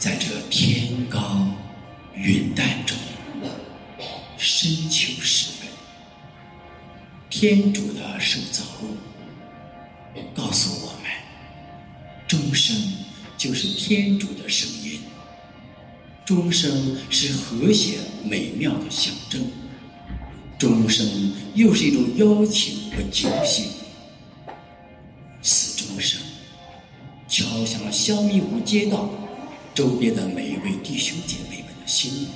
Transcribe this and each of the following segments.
在这天高云淡中，深秋时分，天主的受造物告诉我们：钟声就是天主的声音，钟声是和谐美妙的象征，钟声又是一种邀请和警醒。此钟声敲响了香蜜湖街道。周边的每一位弟兄姐妹们的心，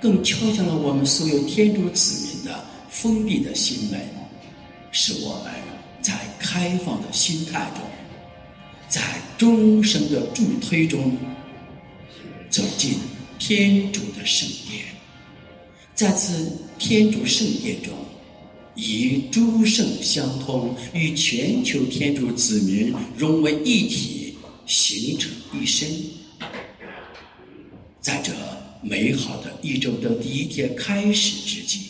更敲响了我们所有天主子民的封闭的心门，使我们在开放的心态中，在终生的助推中，走进天主的圣殿，在此天主圣殿中，以诸圣相通，与全球天主子民融为一体，形成一身。在这美好的一周的第一天开始之际，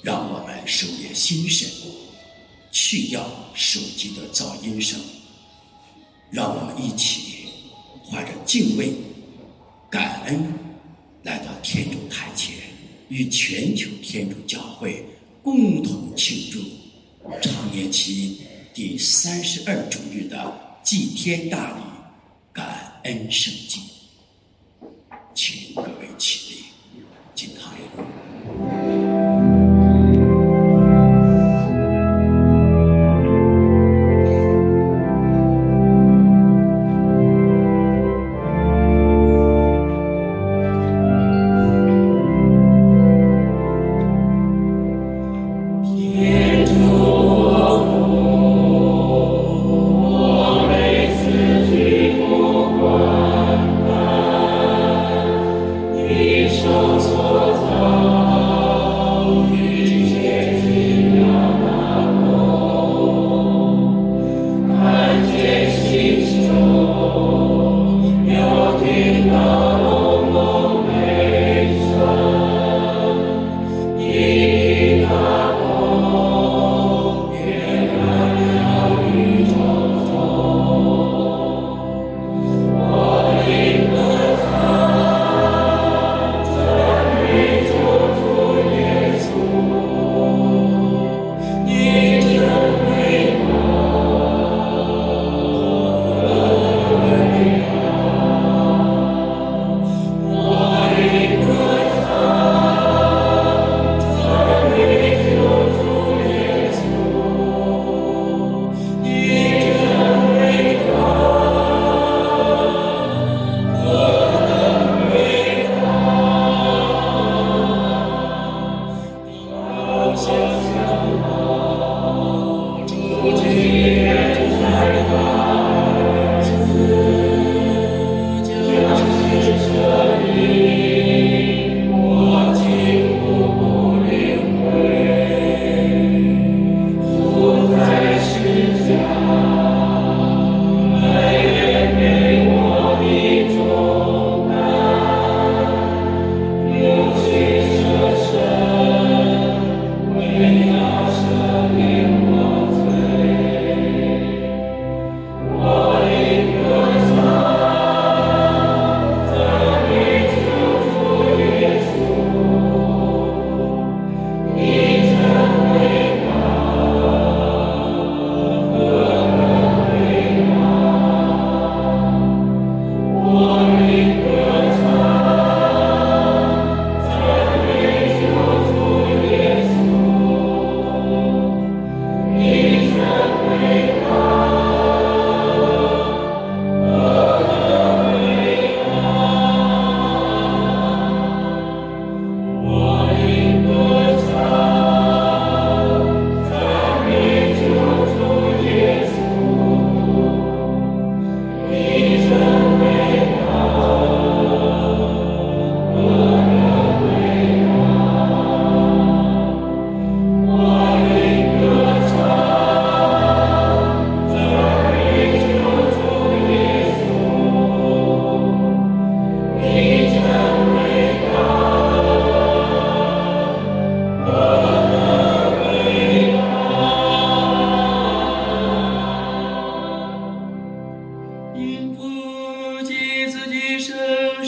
让我们收敛心神，去掉手机的噪音声，让我们一起怀着敬畏、感恩来到天主台前，与全球天主教会共同庆祝常年期第三十二主日的祭天大礼——感恩圣祭。请各位起立，敬台。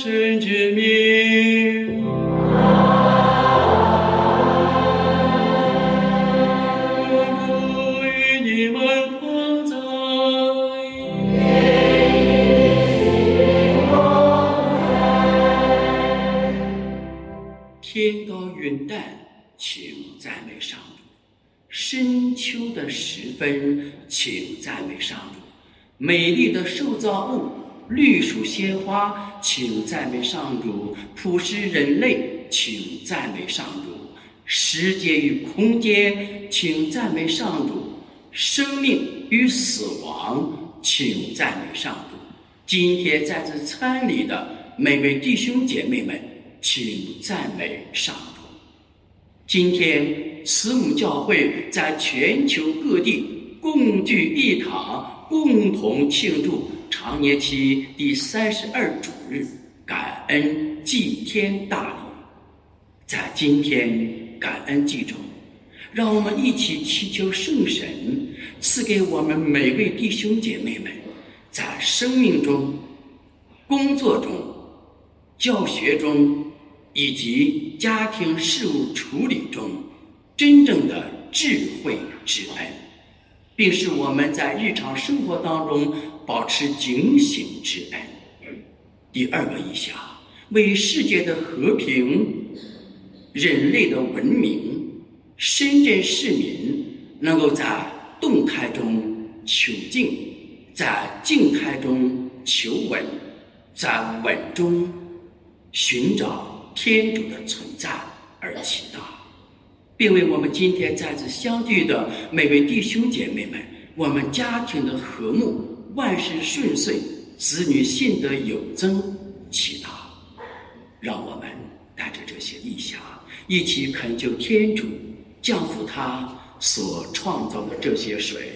and 鲜花，请赞美上主；普世人类，请赞美上主；时间与空间，请赞美上主；生命与死亡，请赞美上主。今天在这参礼的每位弟兄姐妹们，请赞美上主。今天慈母教会在全球各地共聚一堂，共同庆祝常年期第三十二主日感恩祭天大礼。在今天感恩祭中，让我们一起祈求圣神赐给我们每位弟兄姐妹们。在生命中、工作中、教学中以及家庭事务处理中，真正的智慧之恩，并使我们在日常生活当中保持警醒之恩。第二个意向，为世界的和平、人类的文明、深圳市民能够在动态中求静。在静态中求稳，在稳中寻找天主的存在而祈祷，并为我们今天在此相聚的每位弟兄姐妹们，我们家庭的和睦、万事顺遂、子女信德有增祈祷。让我们带着这些意向，一起恳求天主降福他所创造的这些水。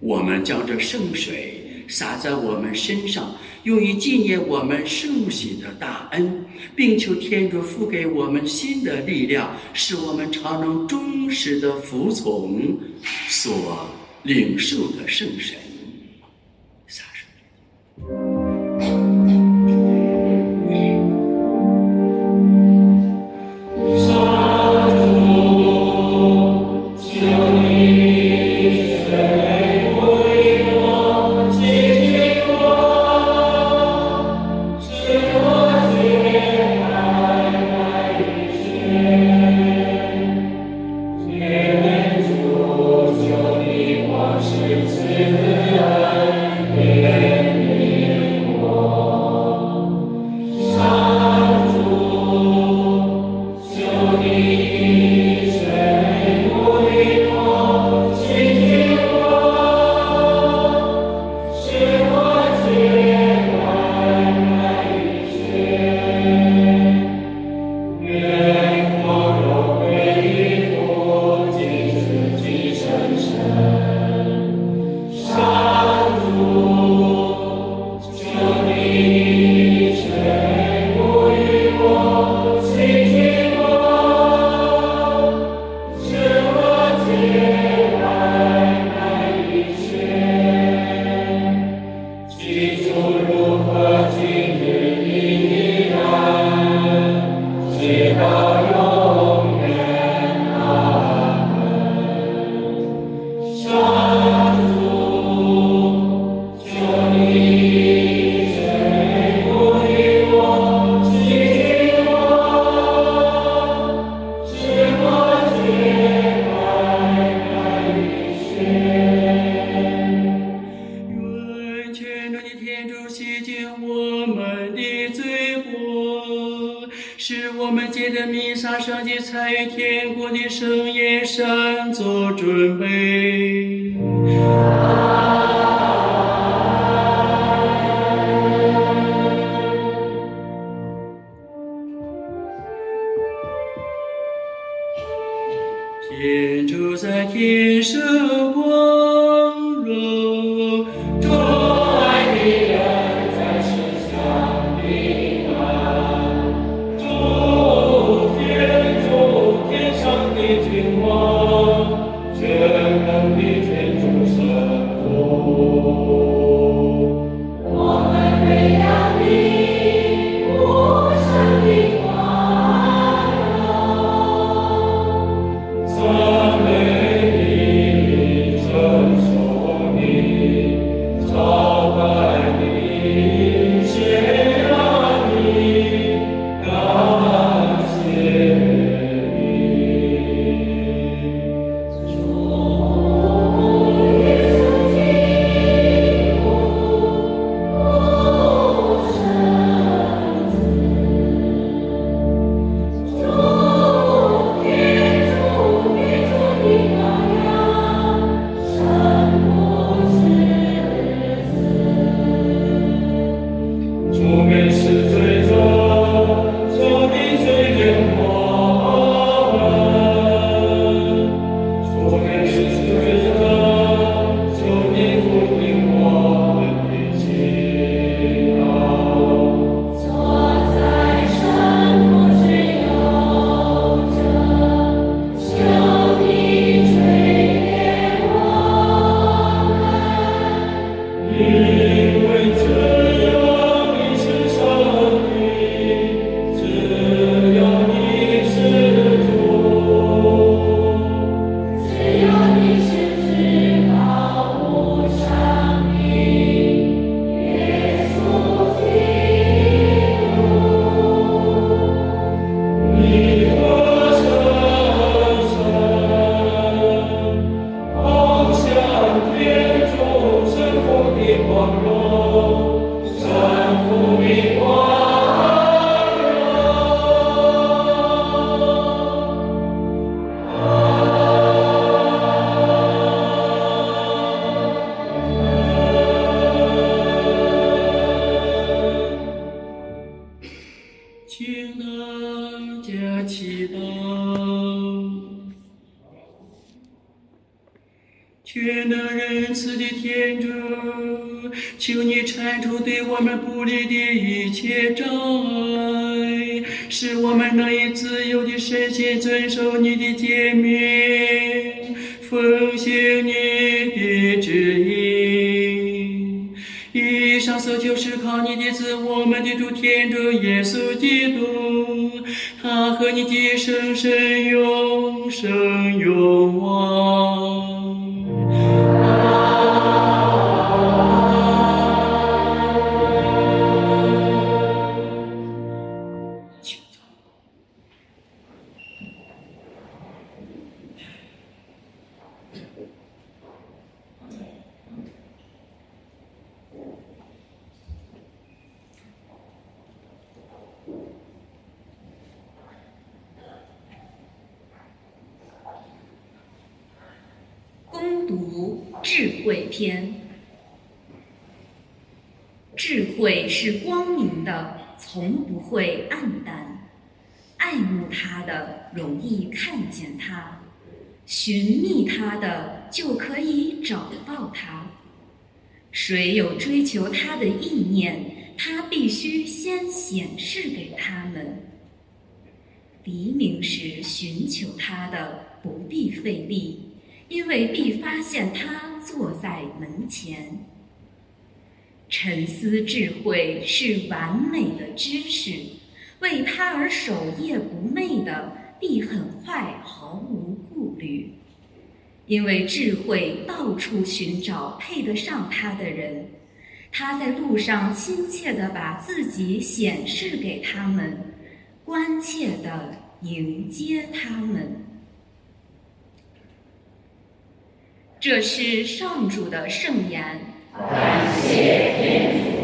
我们将这圣水洒在我们身上，用于纪念我们圣喜的大恩，并求天主赐给我们新的力量，使我们常能忠实的服从所领受的圣神。他和你今生生永生永王。篇。智慧是光明的，从不会暗淡。爱慕它的，容易看见它；寻觅它的，就可以找到它。谁有追求它的意念，它必须先显示给他们。黎明时寻求它的，不必费力。因为必发现他坐在门前。沉思智慧是完美的知识，为他而守夜不寐的必很快毫无顾虑，因为智慧到处寻找配得上他的人，他在路上亲切地把自己显示给他们，关切地迎接他们。这是上主的圣言。感谢天主。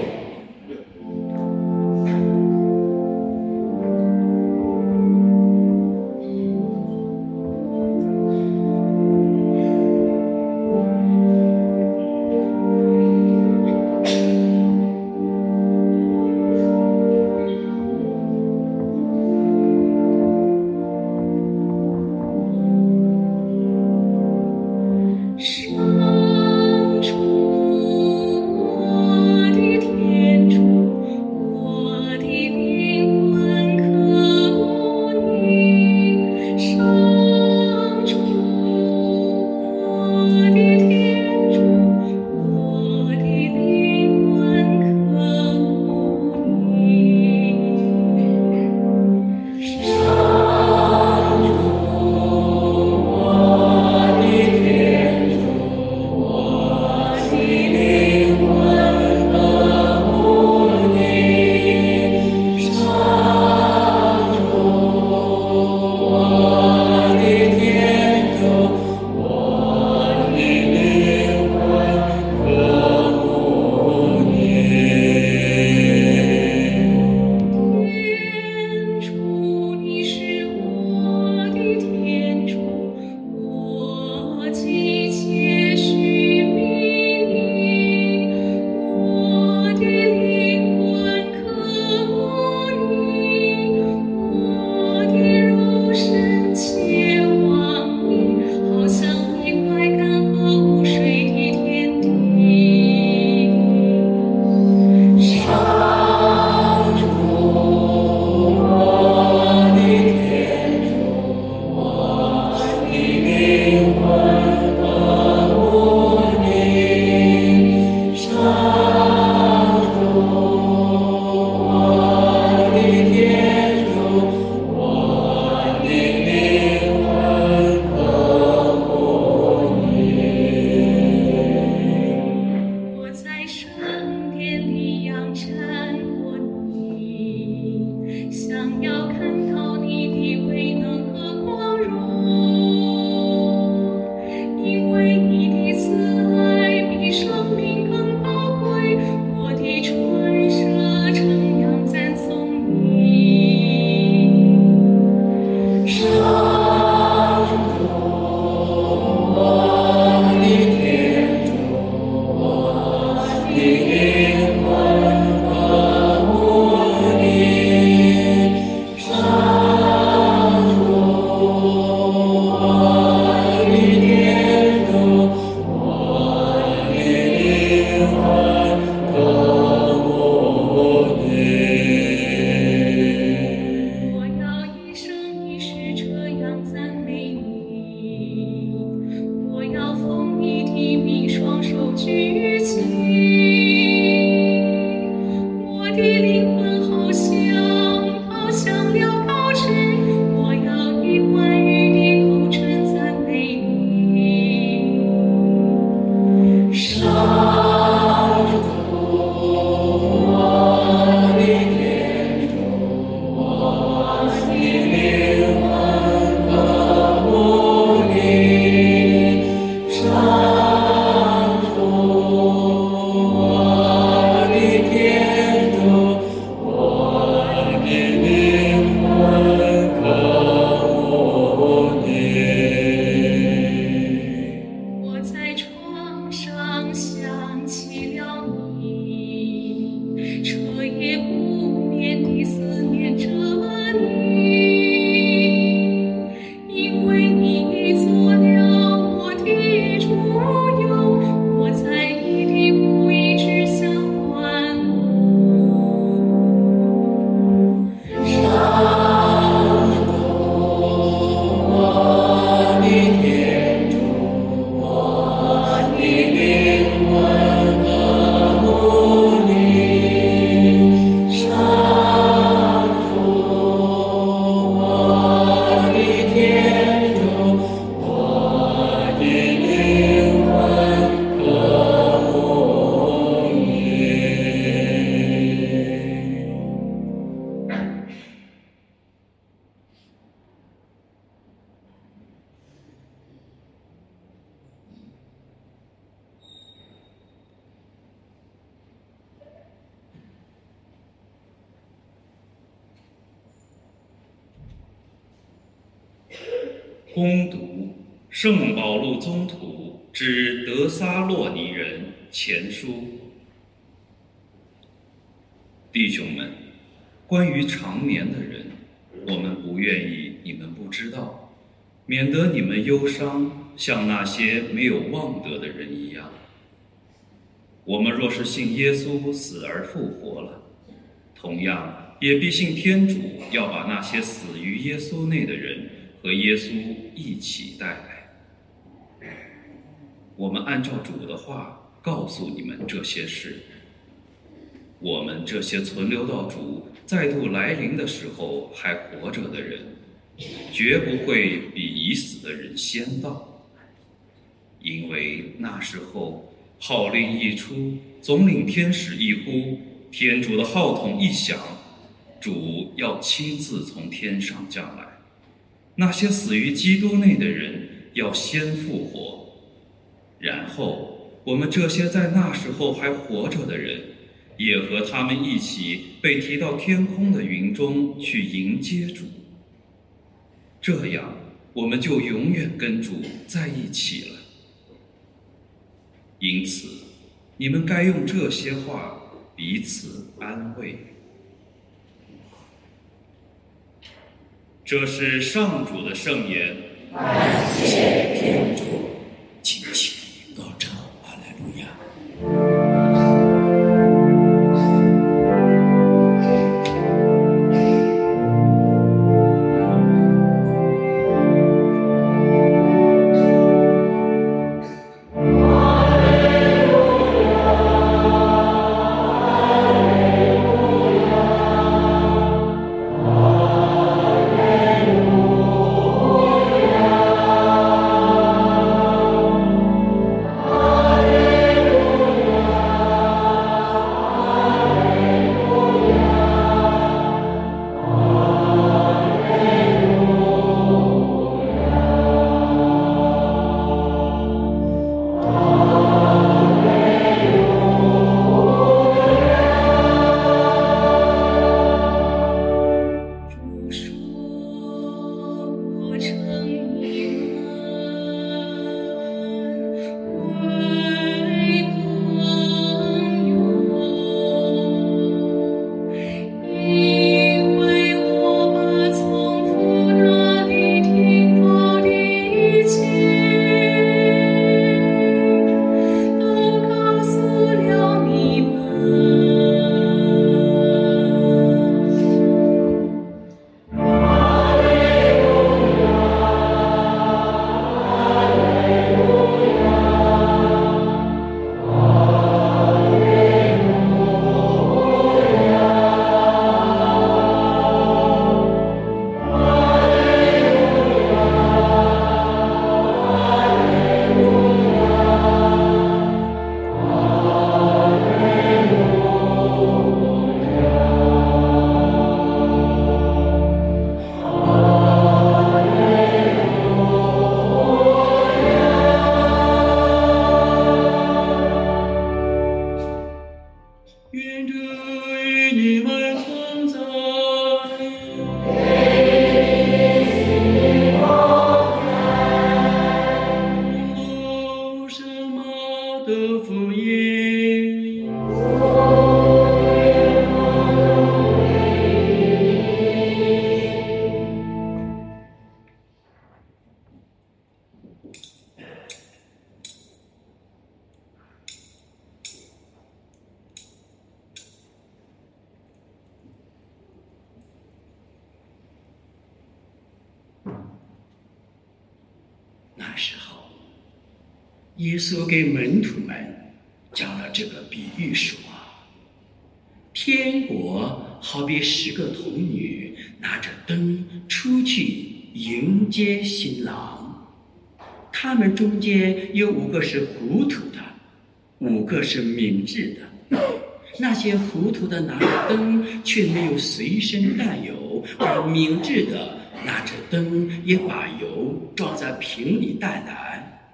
免得你们忧伤，像那些没有望德的人一样。我们若是信耶稣死而复活了，同样也必信天主要把那些死于耶稣内的人。和耶稣一起带来。我们按照主的话告诉你们这些事。我们这些存留到主再度来临的时候还活着的人，绝不会比已死的人先到，因为那时候号令一出，总领天使一呼，天主的号筒一响，主要亲自从天上降来。那些死于基督内的人要先复活，然后我们这些在那时候还活着的人，也和他们一起被提到天空的云中去迎接主。这样，我们就永远跟主在一起了。因此，你们该用这些话彼此安慰。这是上主的圣言。感谢天主，明智的。那些糊涂的拿着灯却没有随身带油，而明智的。”拿着灯，也把油装在瓶里带来。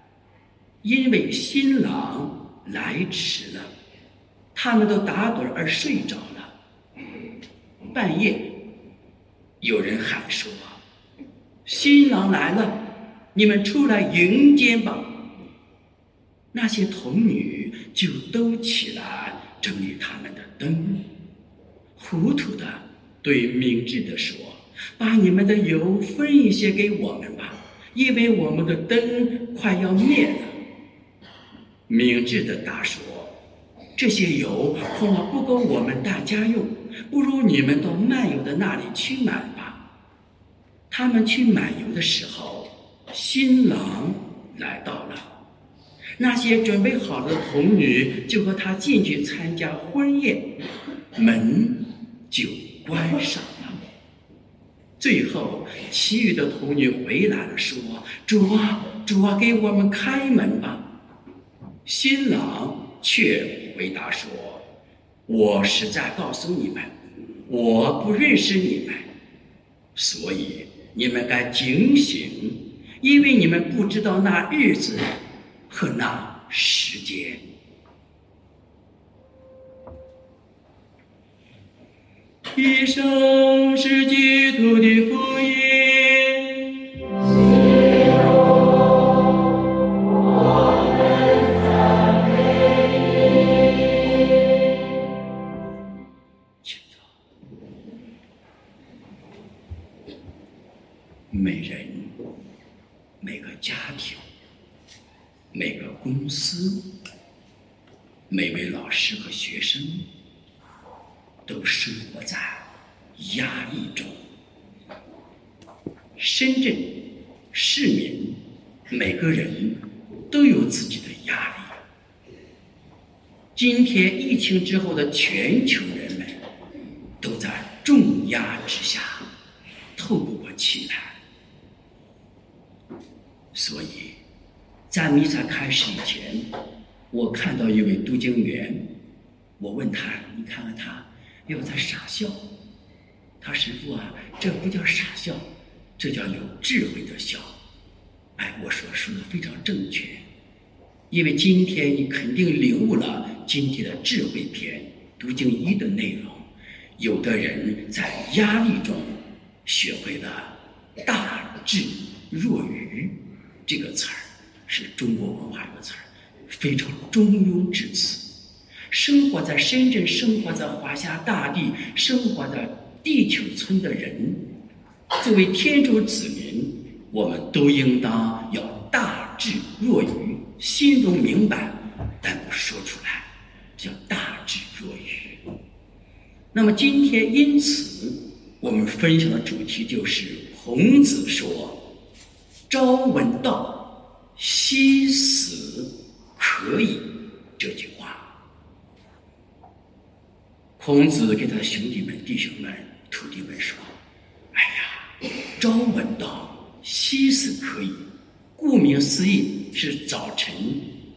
因为新郎来迟了，他们都打盹而睡着了。半夜，有人喊说：“新郎来了，你们出来迎接吧。”那些童女就都起来整理他们的灯。糊涂的对明智的说。把你们的油分一些给我们吧，因为我们的灯快要灭了。明智的答说：“这些油恐怕不够我们大家用，不如你们到卖油的那里去买吧。”他们去买油的时候，新郎来到了，那些准备好的童女就和他进去参加婚宴，门就关上了。最后，其余的童女回来了，说：“主啊，主啊，给我们开门吧。”新郎却回答说：“我实在告诉你们，我不认识你们，所以你们该警醒，因为你们不知道那日子可那时间。”一生是基督的深圳市民每个人都有自己的压力。今天疫情之后的全球人们都在重压之下透不过气来。所以，在弥撒开始以前，我看到一位读经员，我问他：“你看看他。”又在傻笑，他师傅啊，这不叫傻笑，这叫有智慧的笑。哎，我说说的非常正确，因为今天你肯定领悟了今天的智慧篇读经一的内容。有的人在压力中学会了“大智若愚”这个词儿，是中国文化一个词儿，非常中庸之词。生活在深圳、生活在华夏大地、生活在地球村的人，作为天主子民，我们都应当要大智若愚，心中明白，但不说出来，叫大智若愚。那么今天，因此我们分享的主题就是孔子说：“朝闻道，夕死可矣。”这句话。孔子给他兄弟们、弟兄们、徒弟们说：“，朝闻道，夕死可矣。顾名思义，是早晨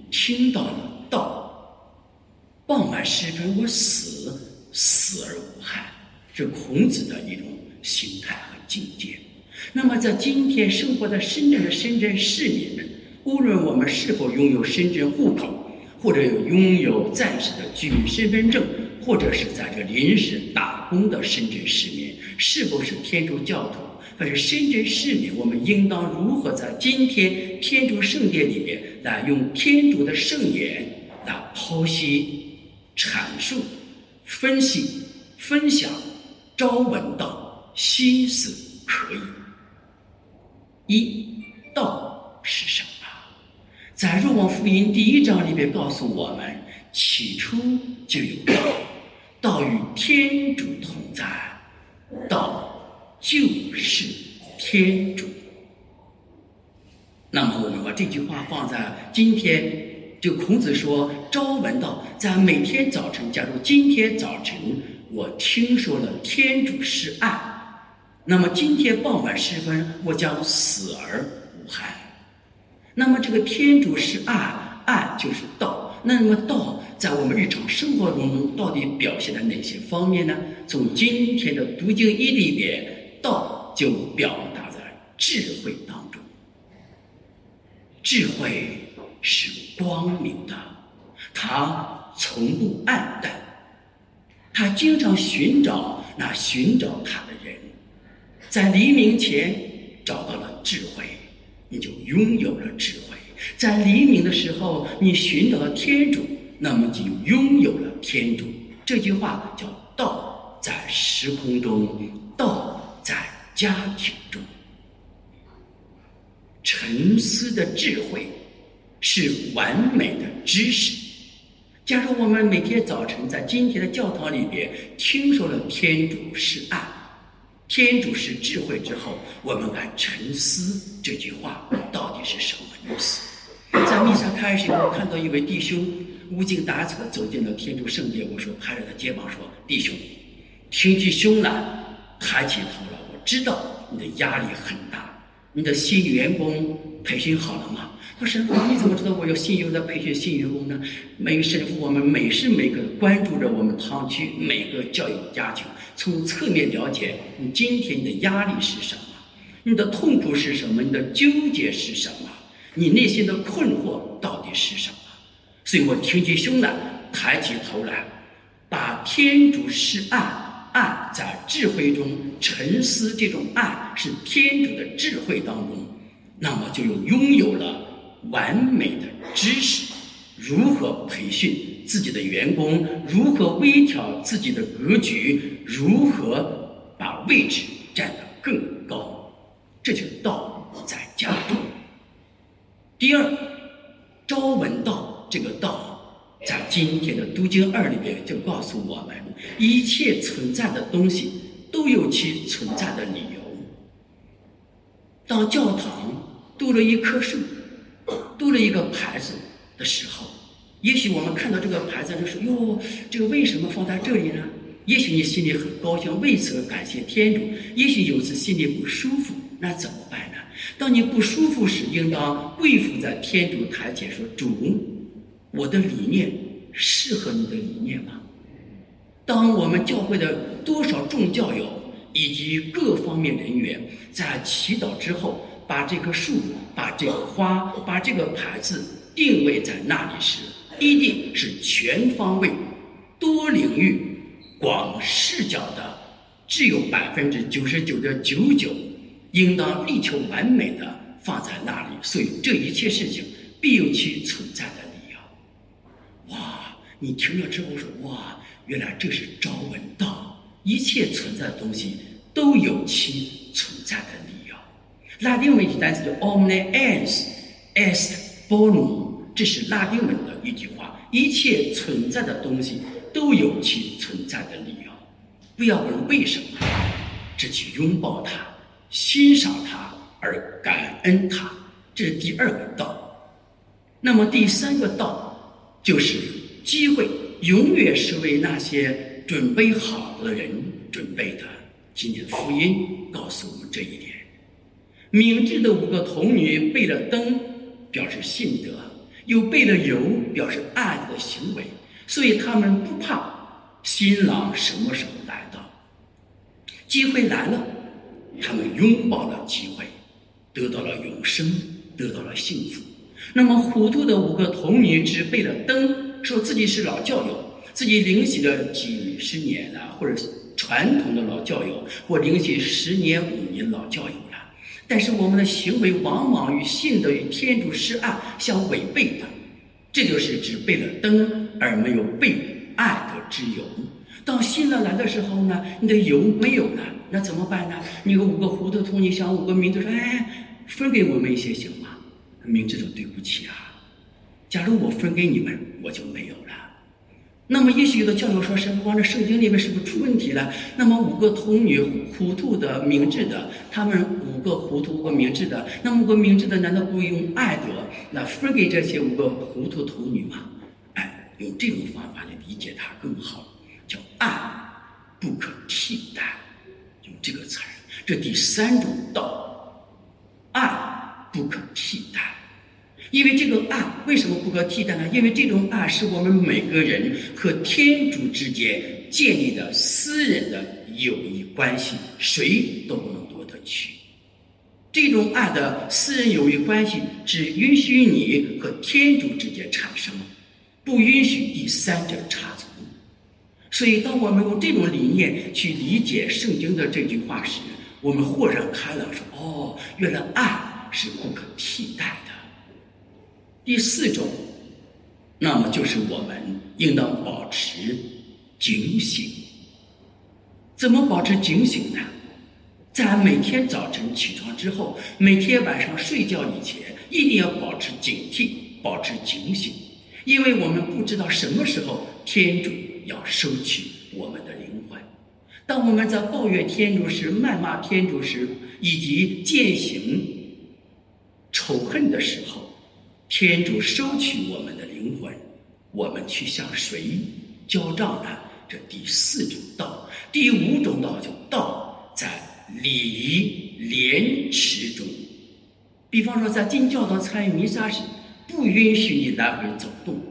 听到了道，傍晚时分我死，死而无憾。是孔子的一种心态和境界。那么，在今天生活在深圳的深圳市民们，无论我们是否拥有深圳户口，或者有拥有暂时的居民身份证。”或者是在这临时打工的深圳市民，是否是天主教徒？还是深圳市民？我们应当如何在今天天主圣殿里面来用天主的圣言来剖析、阐述、分析、分享朝闻道心思可以。一道是什么？在《若望福音》第一章里边告诉我们：起初就有道，道与天主同在，道就是天主。那么，我们把这句话放在今天，就孔子说：“朝闻道，在每天早晨。假如今天早晨我听说了天主是爱，那么今天傍晚时分我将死而无憾。那么这个天主是爱，爱就是道。那么道在我们日常生活中到底表现在哪些方面呢？从今天的读经一里边，道就表达在智慧当中。”智慧是光明的，它从不暗淡，他经常寻找那寻找他的人，在黎明前找到了智慧，你就拥有了智慧；在黎明的时候，你寻找了天主，那么就拥有了天主。这句话叫“道在时空中，道在家庭中”。沉思的智慧是完美的知识。假如我们每天早晨在今天的教堂里边听说了天主是爱，天主是智慧之后，我们来沉思这句话到底是什么意思？在弥撒开始，我看到一位弟兄无精打采走进了天主圣殿，我说拍着他肩膀说：“弟兄，挺起胸来，抬起头来，我知道你的压力很大。”你的新员工培训好了吗？他说：“你怎么知道我有新有在培训新员工呢？”每个神父，我们每时每刻关注着我们堂区每个教育家庭，从侧面了解你今天你的压力是什么，你的痛苦是什么，你的纠结是什么，你内心的困惑到底是什么？所以我挺起胸来，抬起头来，把天主示爱。爱在智慧中沉思，这种爱是天主的智慧当中，那么就有拥有了完美的知识，如何培训自己的员工，如何微调自己的格局，如何把位置站得更高，这就是道在家中。第二，朝闻道，这个道。在今天的读经二里边，就告诉我们，一切存在的东西都有其存在的理由。当教堂多了一棵树，多了一个牌子的时候，也许我们看到这个牌子就说：“哟，这个为什么放在这里呢？”也许你心里很高兴，为此感谢天主；也许有时心里不舒服，那怎么办呢？当你不舒服时，应当跪伏在天主台前说：“主。”我的理念适合你的理念吗？当我们教会的多少众教友以及各方面人员在祈祷之后，把这棵树、把这个花、把这个牌子定位在那里时，一定是全方位、多领域、广视角的，只有百分之九十九点九九，应当力求完美的放在那里。所以这一切事情必有其存在的。你听了之后说：“哇，原来这是朝闻道，一切存在的东西都有其存在的理由。”拉丁文一单词叫 “omne ens est bonum”，这是拉丁文的一句话。一切存在的东西都有其存在的理由。不要问为什么，只去拥抱它，欣赏它，而感恩它。这是第二个道。那么第三个道。就是机会，永远是为那些准备好的人准备的。今天的福音告诉我们这一点。明智的五个童女备了灯，表示信德；又备了油，表示爱的行为。所以他们不怕新郎什么时候来到。机会来了，他们拥抱了机会，得到了永生，得到了幸福。那么糊涂的五个童女只背了灯，说自己是老教友，自己灵洗了几十年了，或者传统的老教友，或灵洗十年五年老教友了。但是我们的行为往往与信德与天主施爱相违背的。这就是只背了灯而没有背爱的之油。当新的来的时候呢，你的油没有了，那怎么办呢？你有五个糊涂桶，你想五个名字说：“哎，分给我们一些行吗？”明知道：“对不起啊，假如我分给你们，我就没有了。”那么，也许有的教友说：“神父，光这圣经里面是不是出问题了？那么五个童女糊涂的、明智的，他们五个糊涂、五个明智的，那么五个明智的难道不用爱德来分给这些五个糊涂童女吗？哎，用这种方法来理解它更好，叫爱不可替代，用这个词儿。这第三种道，爱不可替代。因为这个爱为什么不可替代呢？因为这种爱是我们每个人和天主之间建立的私人的友谊关系，谁都不能夺得去。这种爱的私人友谊关系只允许你和天主之间产生，不允许第三者插足。所以，当我们用这种理念去理解圣经的这句话时，我们豁然开朗，说：“哦，原来爱是不可替代的。”第四种，那么就是我们应当保持警醒。怎么保持警醒呢？在每天早晨起床之后，每天晚上睡觉以前，一定要保持警惕，保持警醒，因为我们不知道什么时候天主要收取我们的灵魂。当我们在抱怨天主时、谩骂天主时，以及践行仇恨的时候。天主收取我们的灵魂，我们去向谁交账呢？这第四种道，第五种道就道在礼仪廉耻中。比方说，在进教堂参与弥撒时，不允许你来回走动，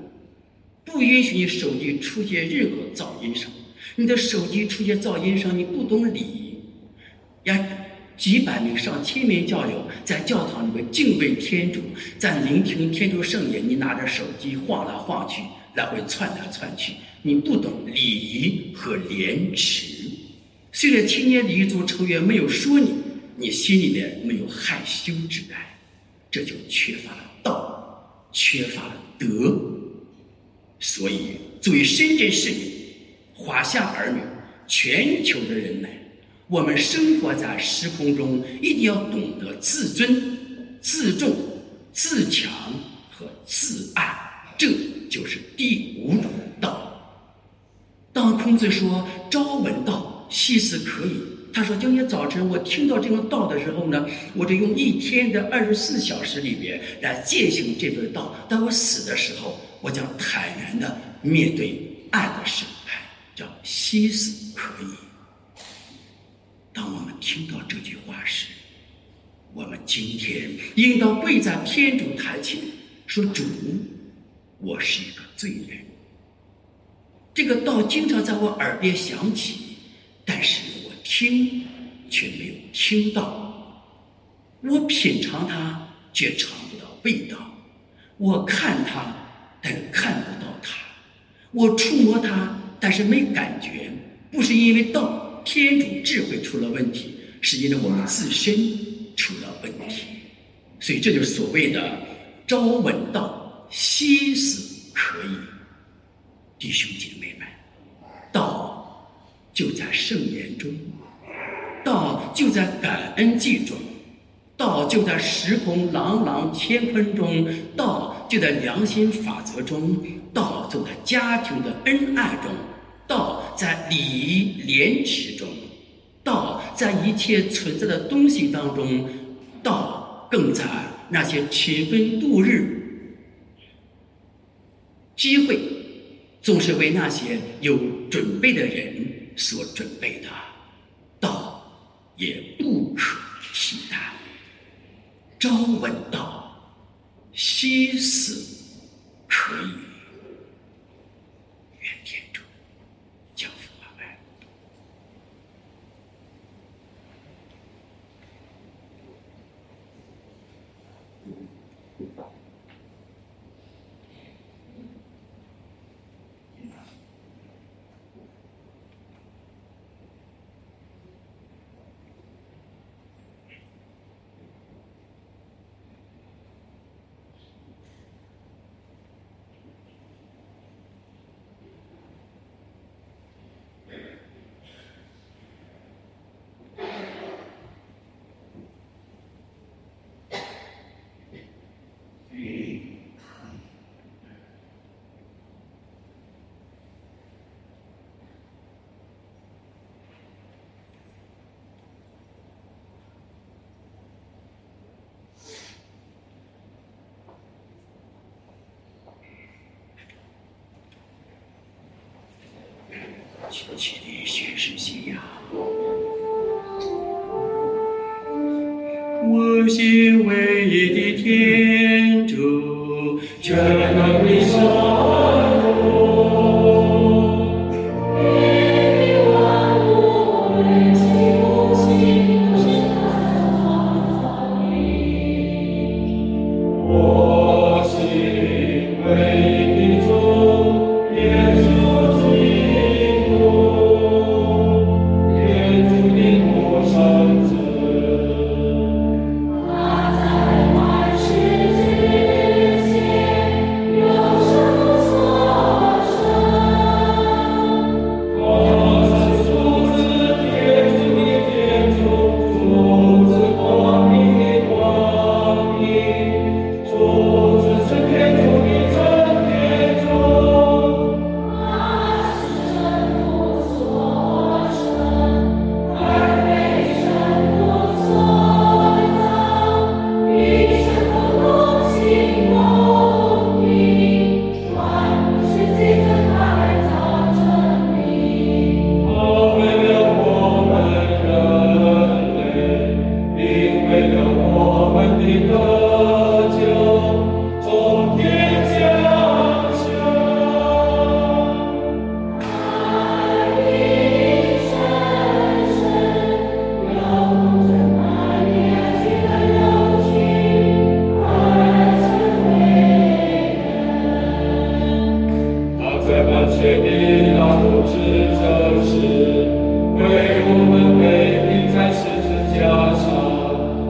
不允许你手机出现任何噪音声。你的手机出现噪音声，你不懂礼仪呀。几百名、上千名教友在教堂里面敬畏天主，在聆听天主圣言。你拿着手机晃来晃去，来回窜来窜去，你不懂礼仪和廉耻。虽然青年礼仪组成员没有说你，你心里面没有害羞之感，这就缺乏了道，缺乏了德。所以，作为深圳市民、华夏儿女、全球的人们。我们生活在时空中，一定要懂得自尊、自重、自强和自爱，这就是第五种道。当孔子说“朝闻道，夕死可矣”，他说今天早晨我听到这个道的时候呢，我就用一天的二十四小时里边来践行这份道。当我死的时候，我将坦然的面对爱的审判，叫“夕死可矣”。当我们听到这句话时，我们今天应当跪在天主台前，说：“主，我是一个罪人。这个道经常在我耳边响起，但是我听却没有听到。我品尝它，却尝不到味道；我看它，但看不到它；我触摸它，但是没感觉。不是因为道。”天主智慧出了问题，是因为我们自身出了问题，所以这就是所谓的“朝闻道，夕死可矣”。弟兄姐妹们，道就在圣言中，道就在感恩祭中，道就在时空朗朗乾坤中，道就在良心法则中，道就在家庭的恩爱中。道在礼仪廉耻中，道在一切存在的东西当中，道更在那些勤奋度日机会，总是为那些有准备的人所准备的，道也不可替代。朝闻道，夕死可以。去的宣誓信仰。我信唯一的天主，全能的神。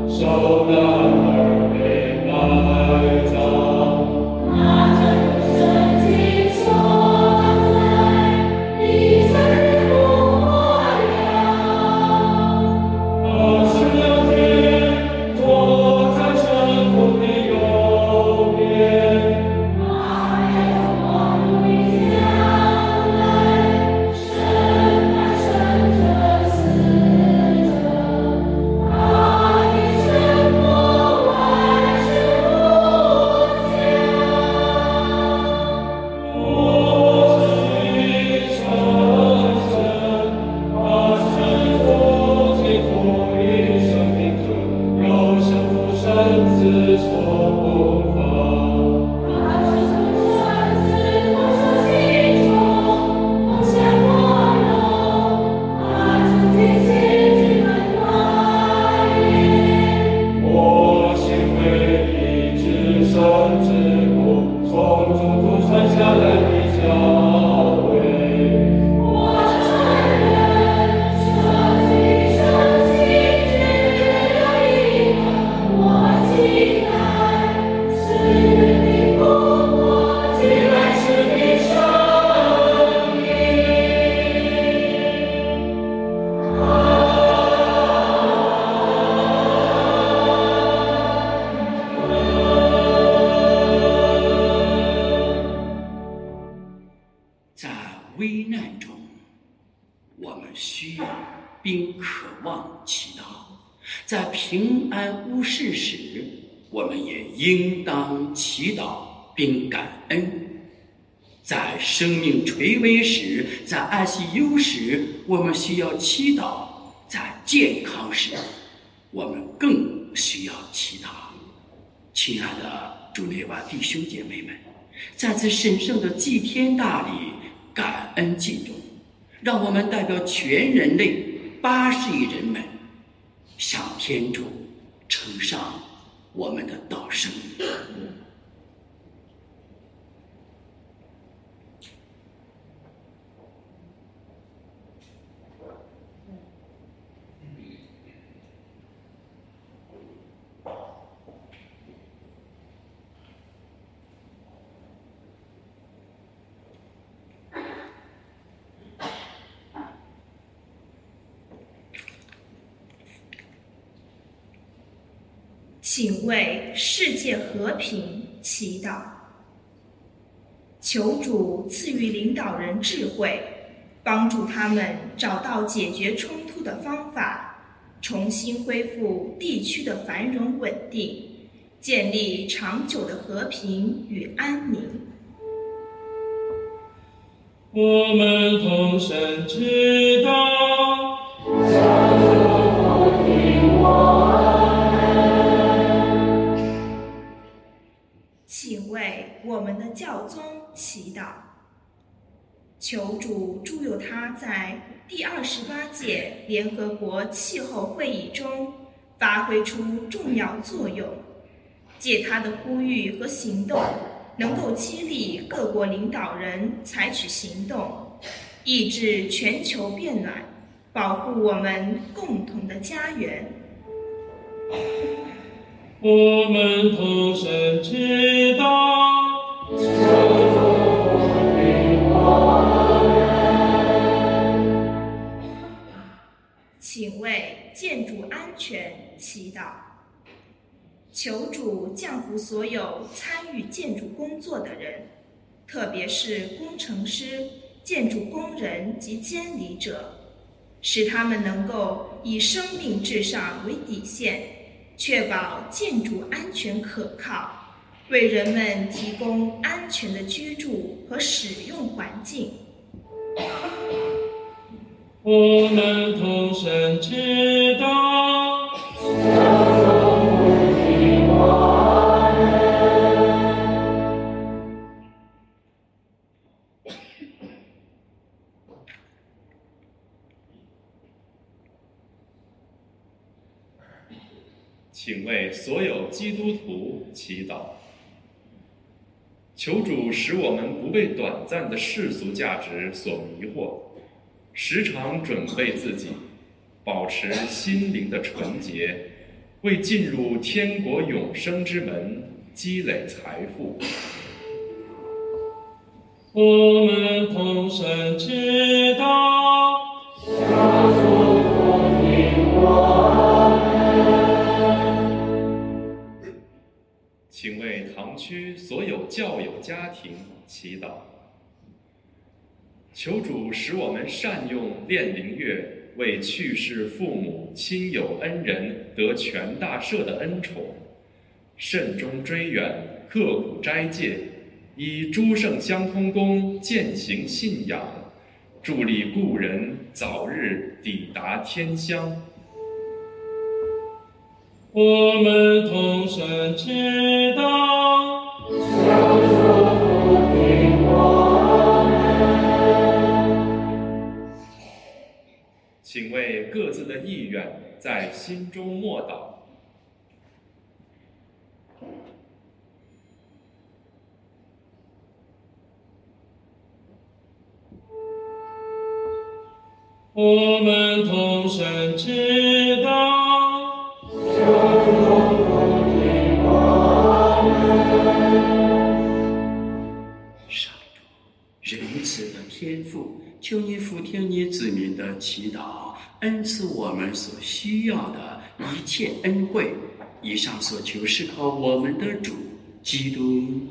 受难亲爱的主内瓦弟兄姐妹们，在此神圣的祭天大礼感恩敬重，让我们代表全人类八十亿人们，向天主呈上我们的道声。请为世界和平祈祷，求主赐予领导人智慧，帮助他们找到解决冲突的方法，重新恢复地区的繁荣稳定，建立长久的和平与安宁。我们同声知道。求主助佑他在第二十八届联合国气候会议中发挥出重要作用，借他的呼吁和行动。能够激励各国领导人采取行动，抑制全球变暖，保护我们共同的家园。我们同声知道。为建筑安全祈祷。求主降福所有参与建筑工作的人，特别是工程师、建筑工人及监理者，使他们能够以生命至上为底线，确保建筑安全可靠，为人们提供安全的居住和使用环境。我们同声知道。请为所有基督徒祈祷，求主使我们不被短暂的世俗价值所迷惑，时常准备自己，保持心灵的纯洁，为进入天国永生之门积累财富。我们同声知道。请为堂区所有教友家庭祈祷，求主使我们善用炼灵月，为去世父母亲友恩人得全大赦的恩宠，慎终追远，刻苦斋戒，以诸圣相通功践行信仰，助力故人早日抵达天乡。我们同声知道。请为各自的意愿在心中默祷。我们同声知道。上主，仁慈的天父，求你俯听你子民的祈祷，恩赐我们所需要的一切恩惠。以上所求是靠我们的主基督。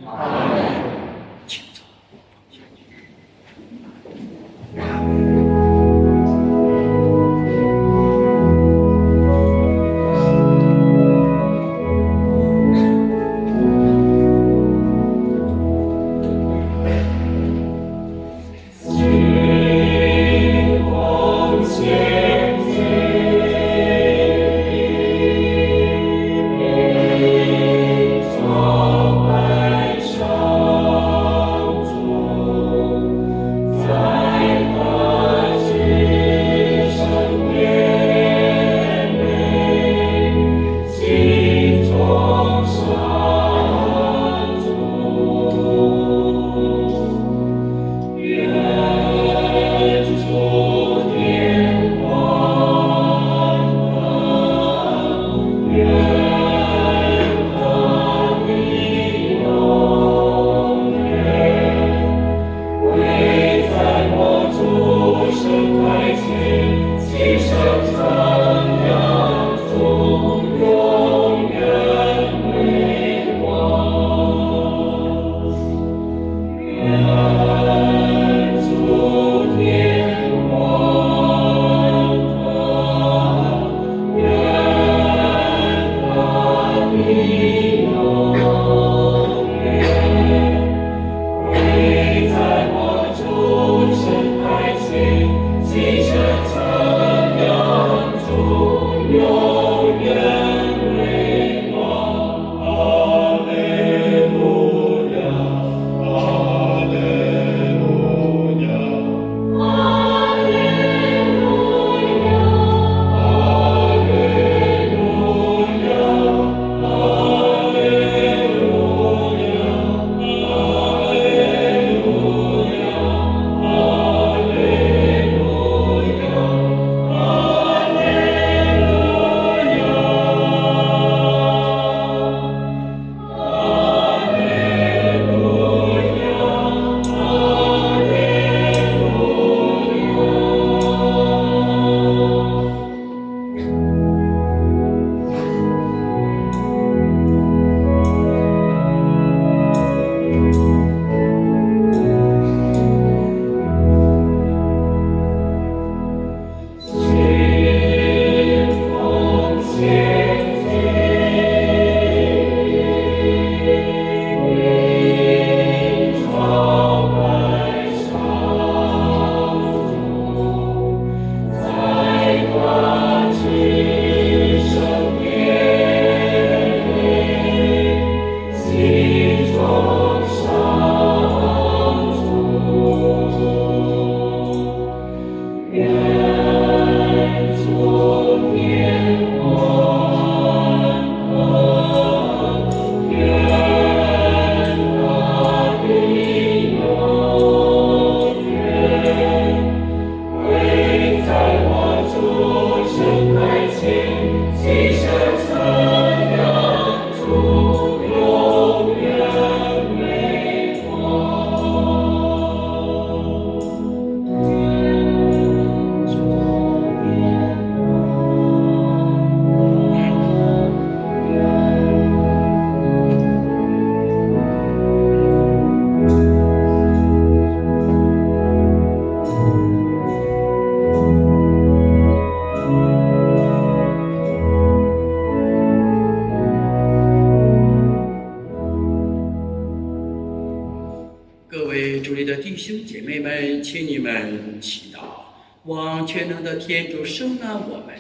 的天主收纳我们，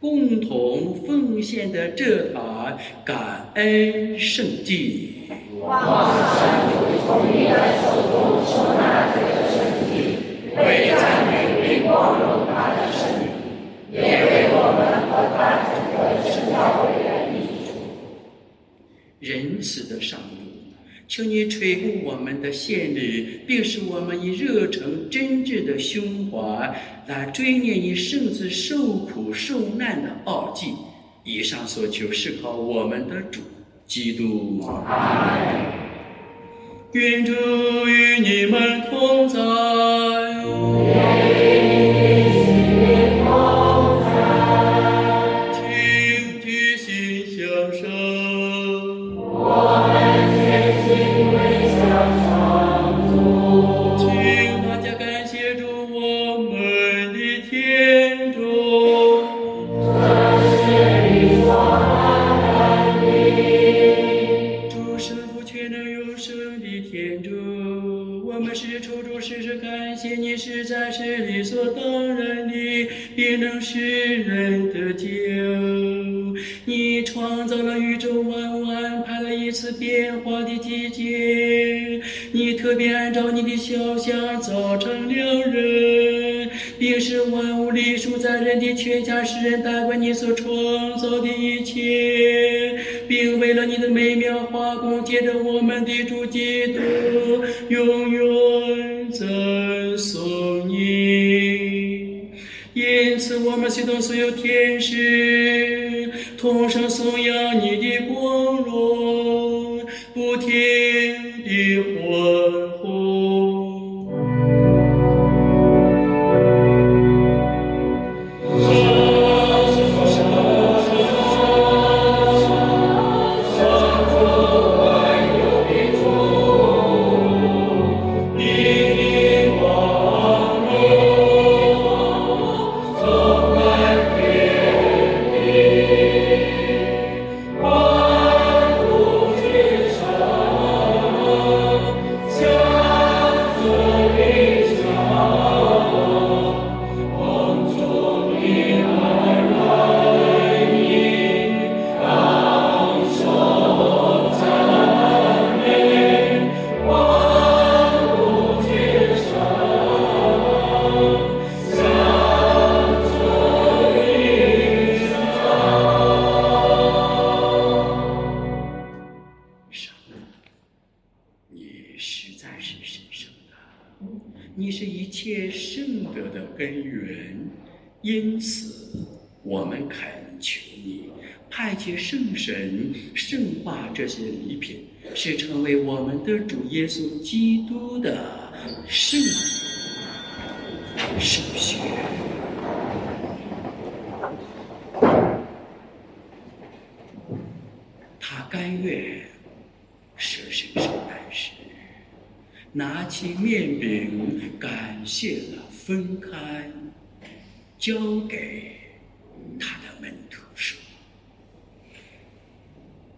共同奉献的这坛感恩圣祭。望神主从你的手中收纳这个圣祭，为赞美并光荣他的圣名，也为我们和他整个圣教会的益处。仁慈的上主，求你垂顾我们的献礼，并使我们以热诚真挚的胸怀来追念你圣子受苦受难的奥迹。以上所求是靠我们的主基督。愿主与你们同在。也能使人得救。你创造了宇宙万物，安排了一次变化的季节。你特别按照你的肖像造成了人，并使万物隶属在人的全家世人代管你所创造的一切，并为了你的美妙画工，借着我们的主基督，永远在我们祈祷所有天使，同声颂扬你的光荣，不停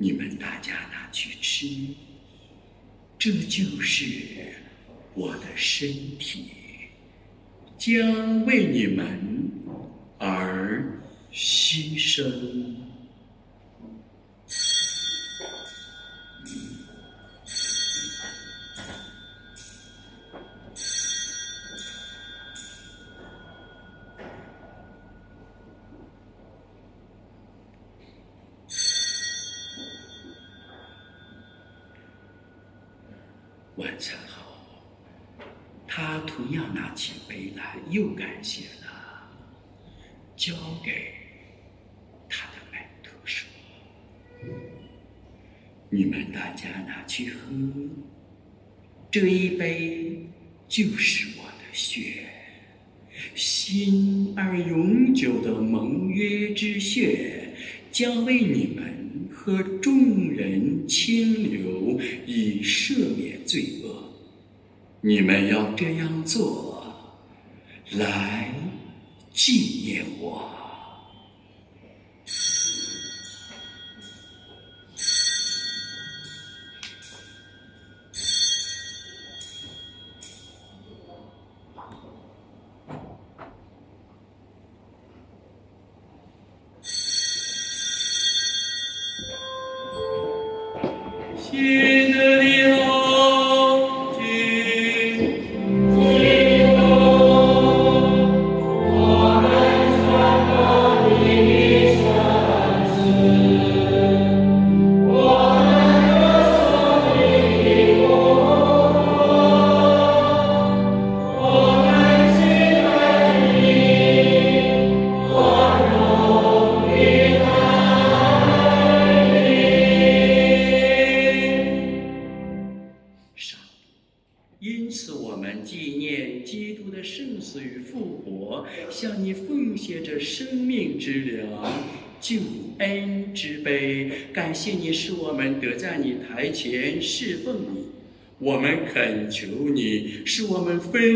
你们大家拿去吃，这就是我的身体，将为你们而牺牲。”家拿去喝，这一杯就是我的血，新而永久的盟约之血，将为你们和众人清流，以赦免罪恶。你们要这样做，来纪念我。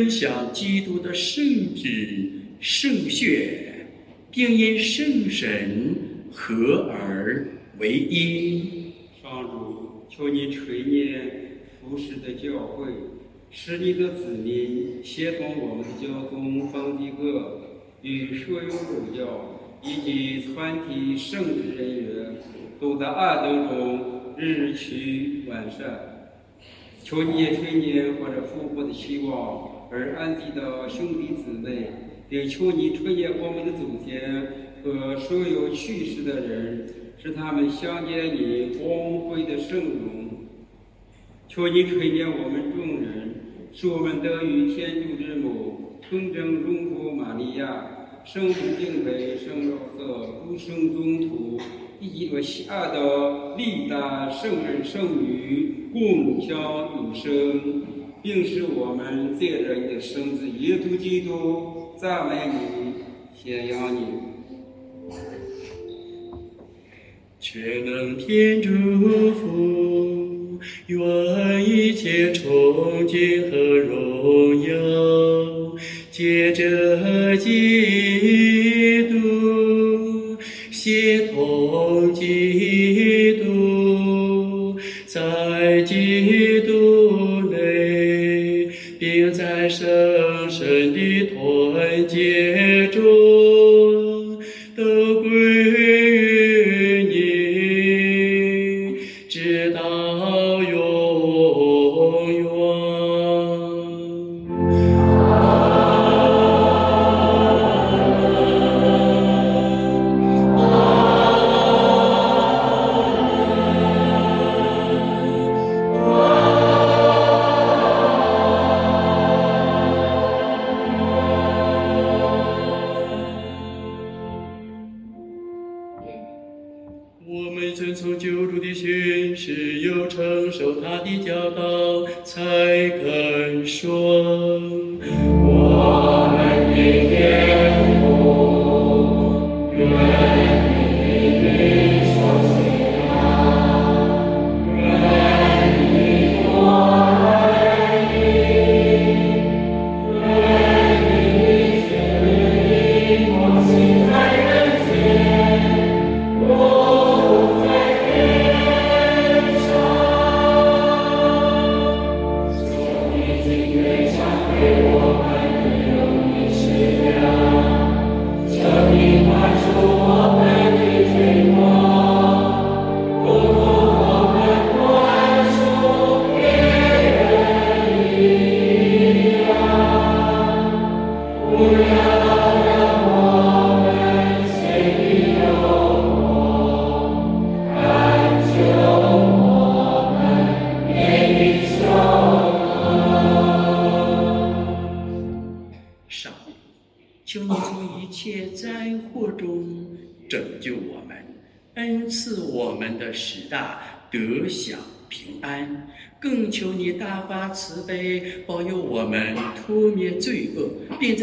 分享基督的圣旨、圣血，并因圣神合而为一。上主，求你垂念服侍的教会，使你的子民协同我们的教宗方济各与所有主教以及全体圣职人员，都在爱德中日趋完善。求你也垂念或者复活的希望而安息的兄弟姊妹，也求你垂念我们的祖先和所有去世的人，使他们相见你光辉的圣容。求你垂念我们众人，使我们得与天主之母、纯正荣福玛利亚、圣母敬佩、圣若瑟、诸圣宗徒以及我喜爱的历代圣人圣女共享永生，并使我们借着你的生子耶稣基督赞美你、宣扬你。全能天主父，愿一切崇敬和荣耀，借着基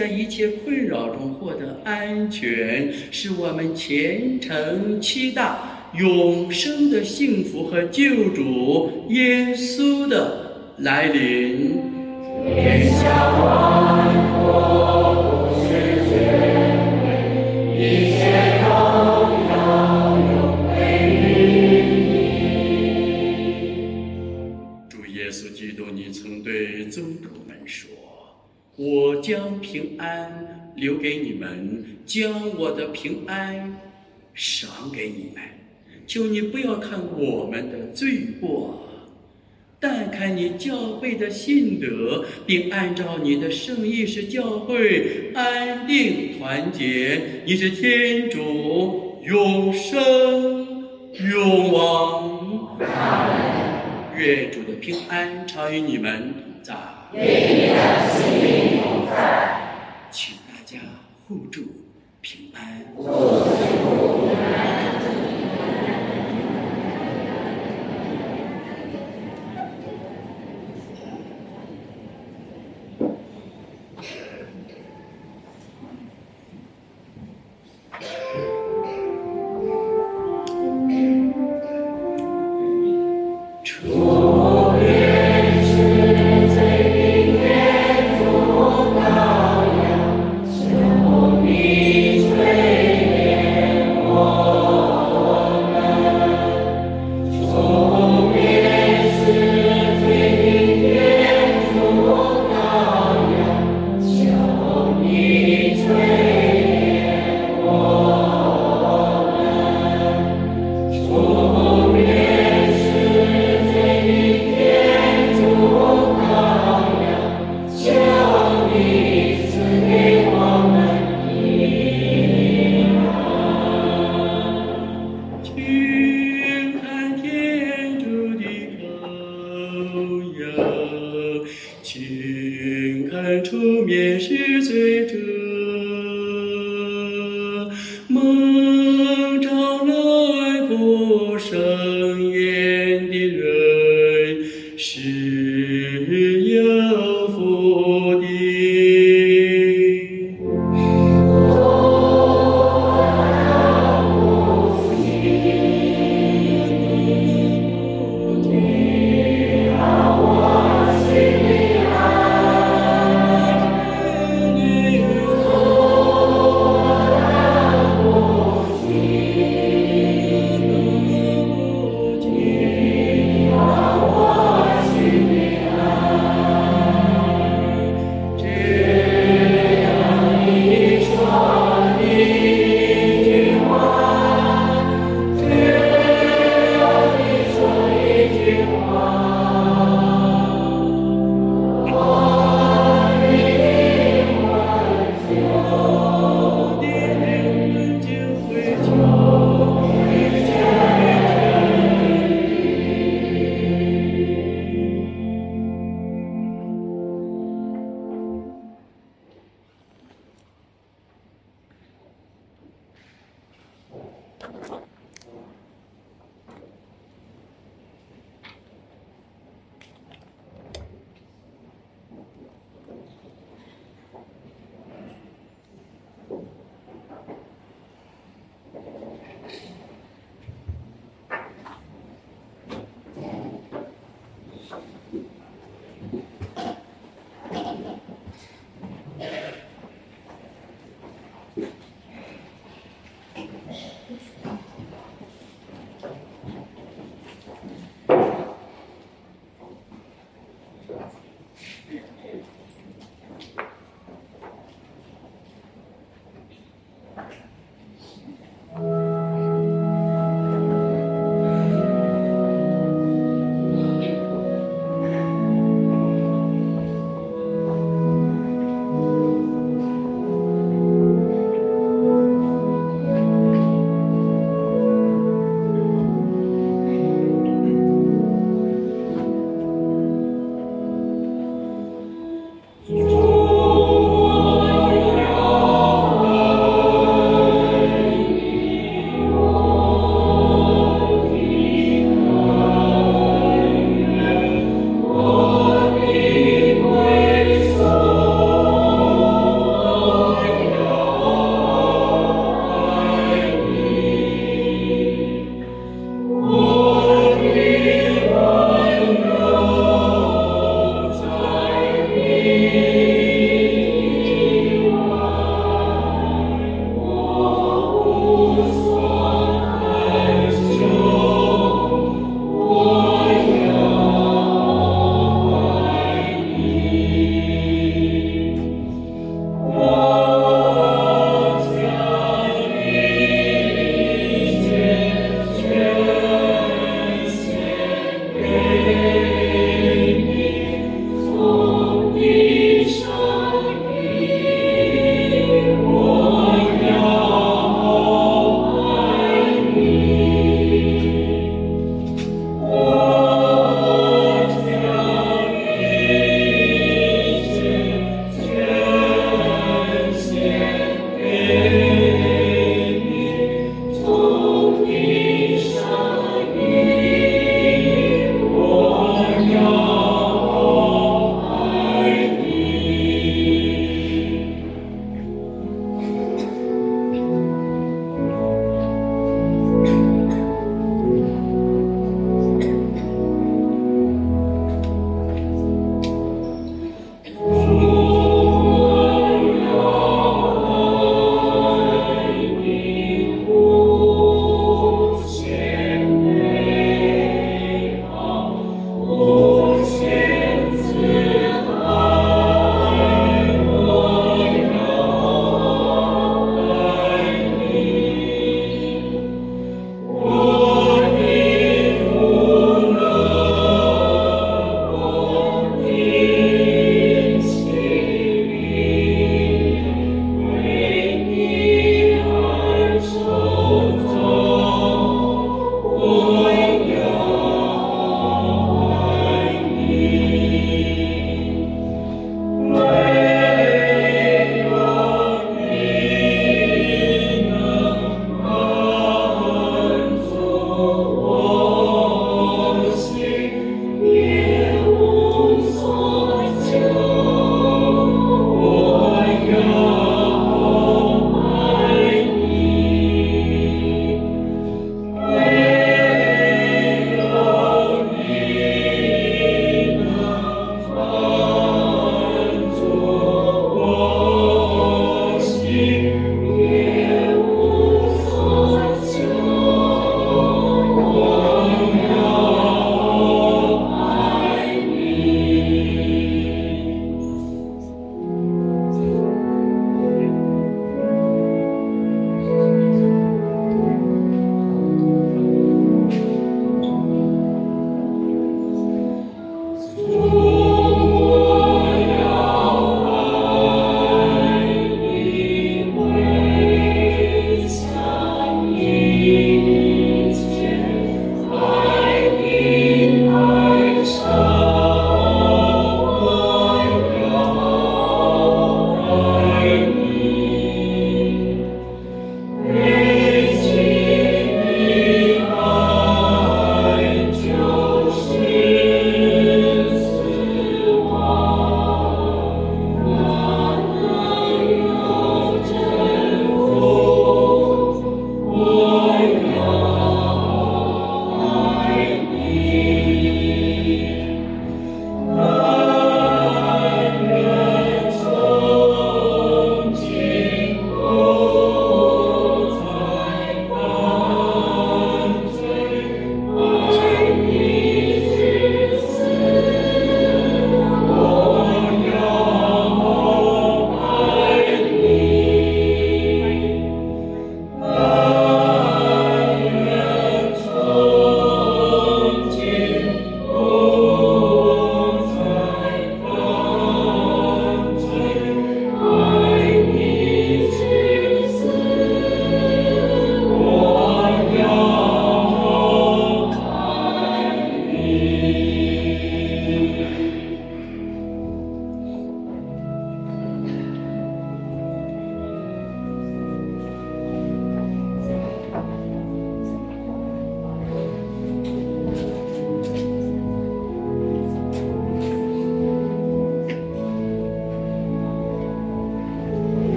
在一切困扰中获得安全，是我们虔诚期待永生的幸福和救主耶稣的来临。天下万国我将平安留给你们，将我的平安赏给你们。求你不要看我们的罪过，但看你教会的信德，并按照你的圣意使教会安定团结。你是天主，永生永王。愿主的平安常与你们同在同在。请大家互助平安。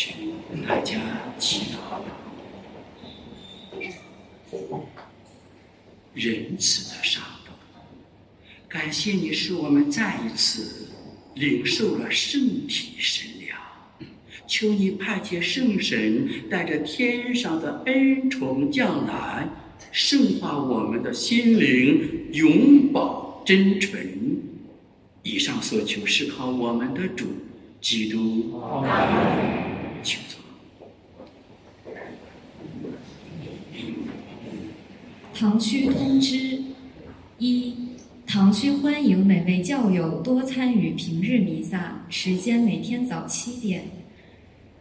请大家祈祷。仁慈的上帝，感谢你使我们再一次领受了圣体神粮，求你派遣圣神带着天上的恩宠降来，圣化我们的心灵，永葆真纯。以上所求是靠我们的主基督。请坐。堂区通知：一、堂区欢迎每位教友多参与平日弥撒，时间每天早七点。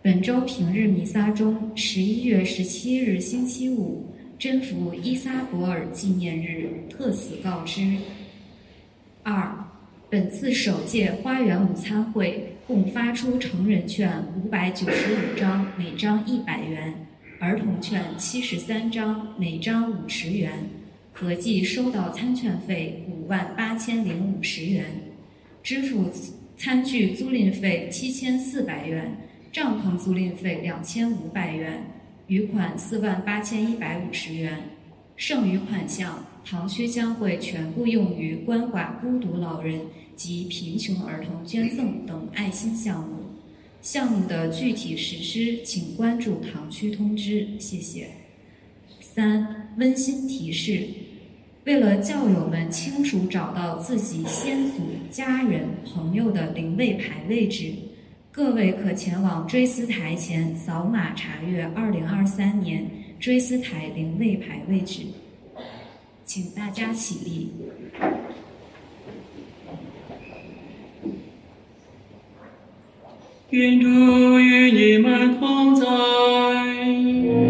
本周平日弥撒中，十一月十七日星期五，真福伊萨伯尔纪念日特此告知。二、本次首届花园午餐会共发出成人券五百九十五张，每张一百元；儿童券七十三张，每张五十元，合计收到餐券费五万八千零五十元，支付餐具租赁费七千四百元，帐篷租赁费两千五百元，余款四万八千一百五十元，剩余款项堂区将会全部用于关怀孤独老人及贫穷儿童捐赠等爱心项目。项目的具体实施，请关注堂区通知。谢谢。三、温馨提示：为了教友们清楚找到自己先祖、家人、朋友的灵位牌位置，各位可前往追思台前扫码查阅2023年追思台灵位牌位置。请大家起立。愿主与你们同在。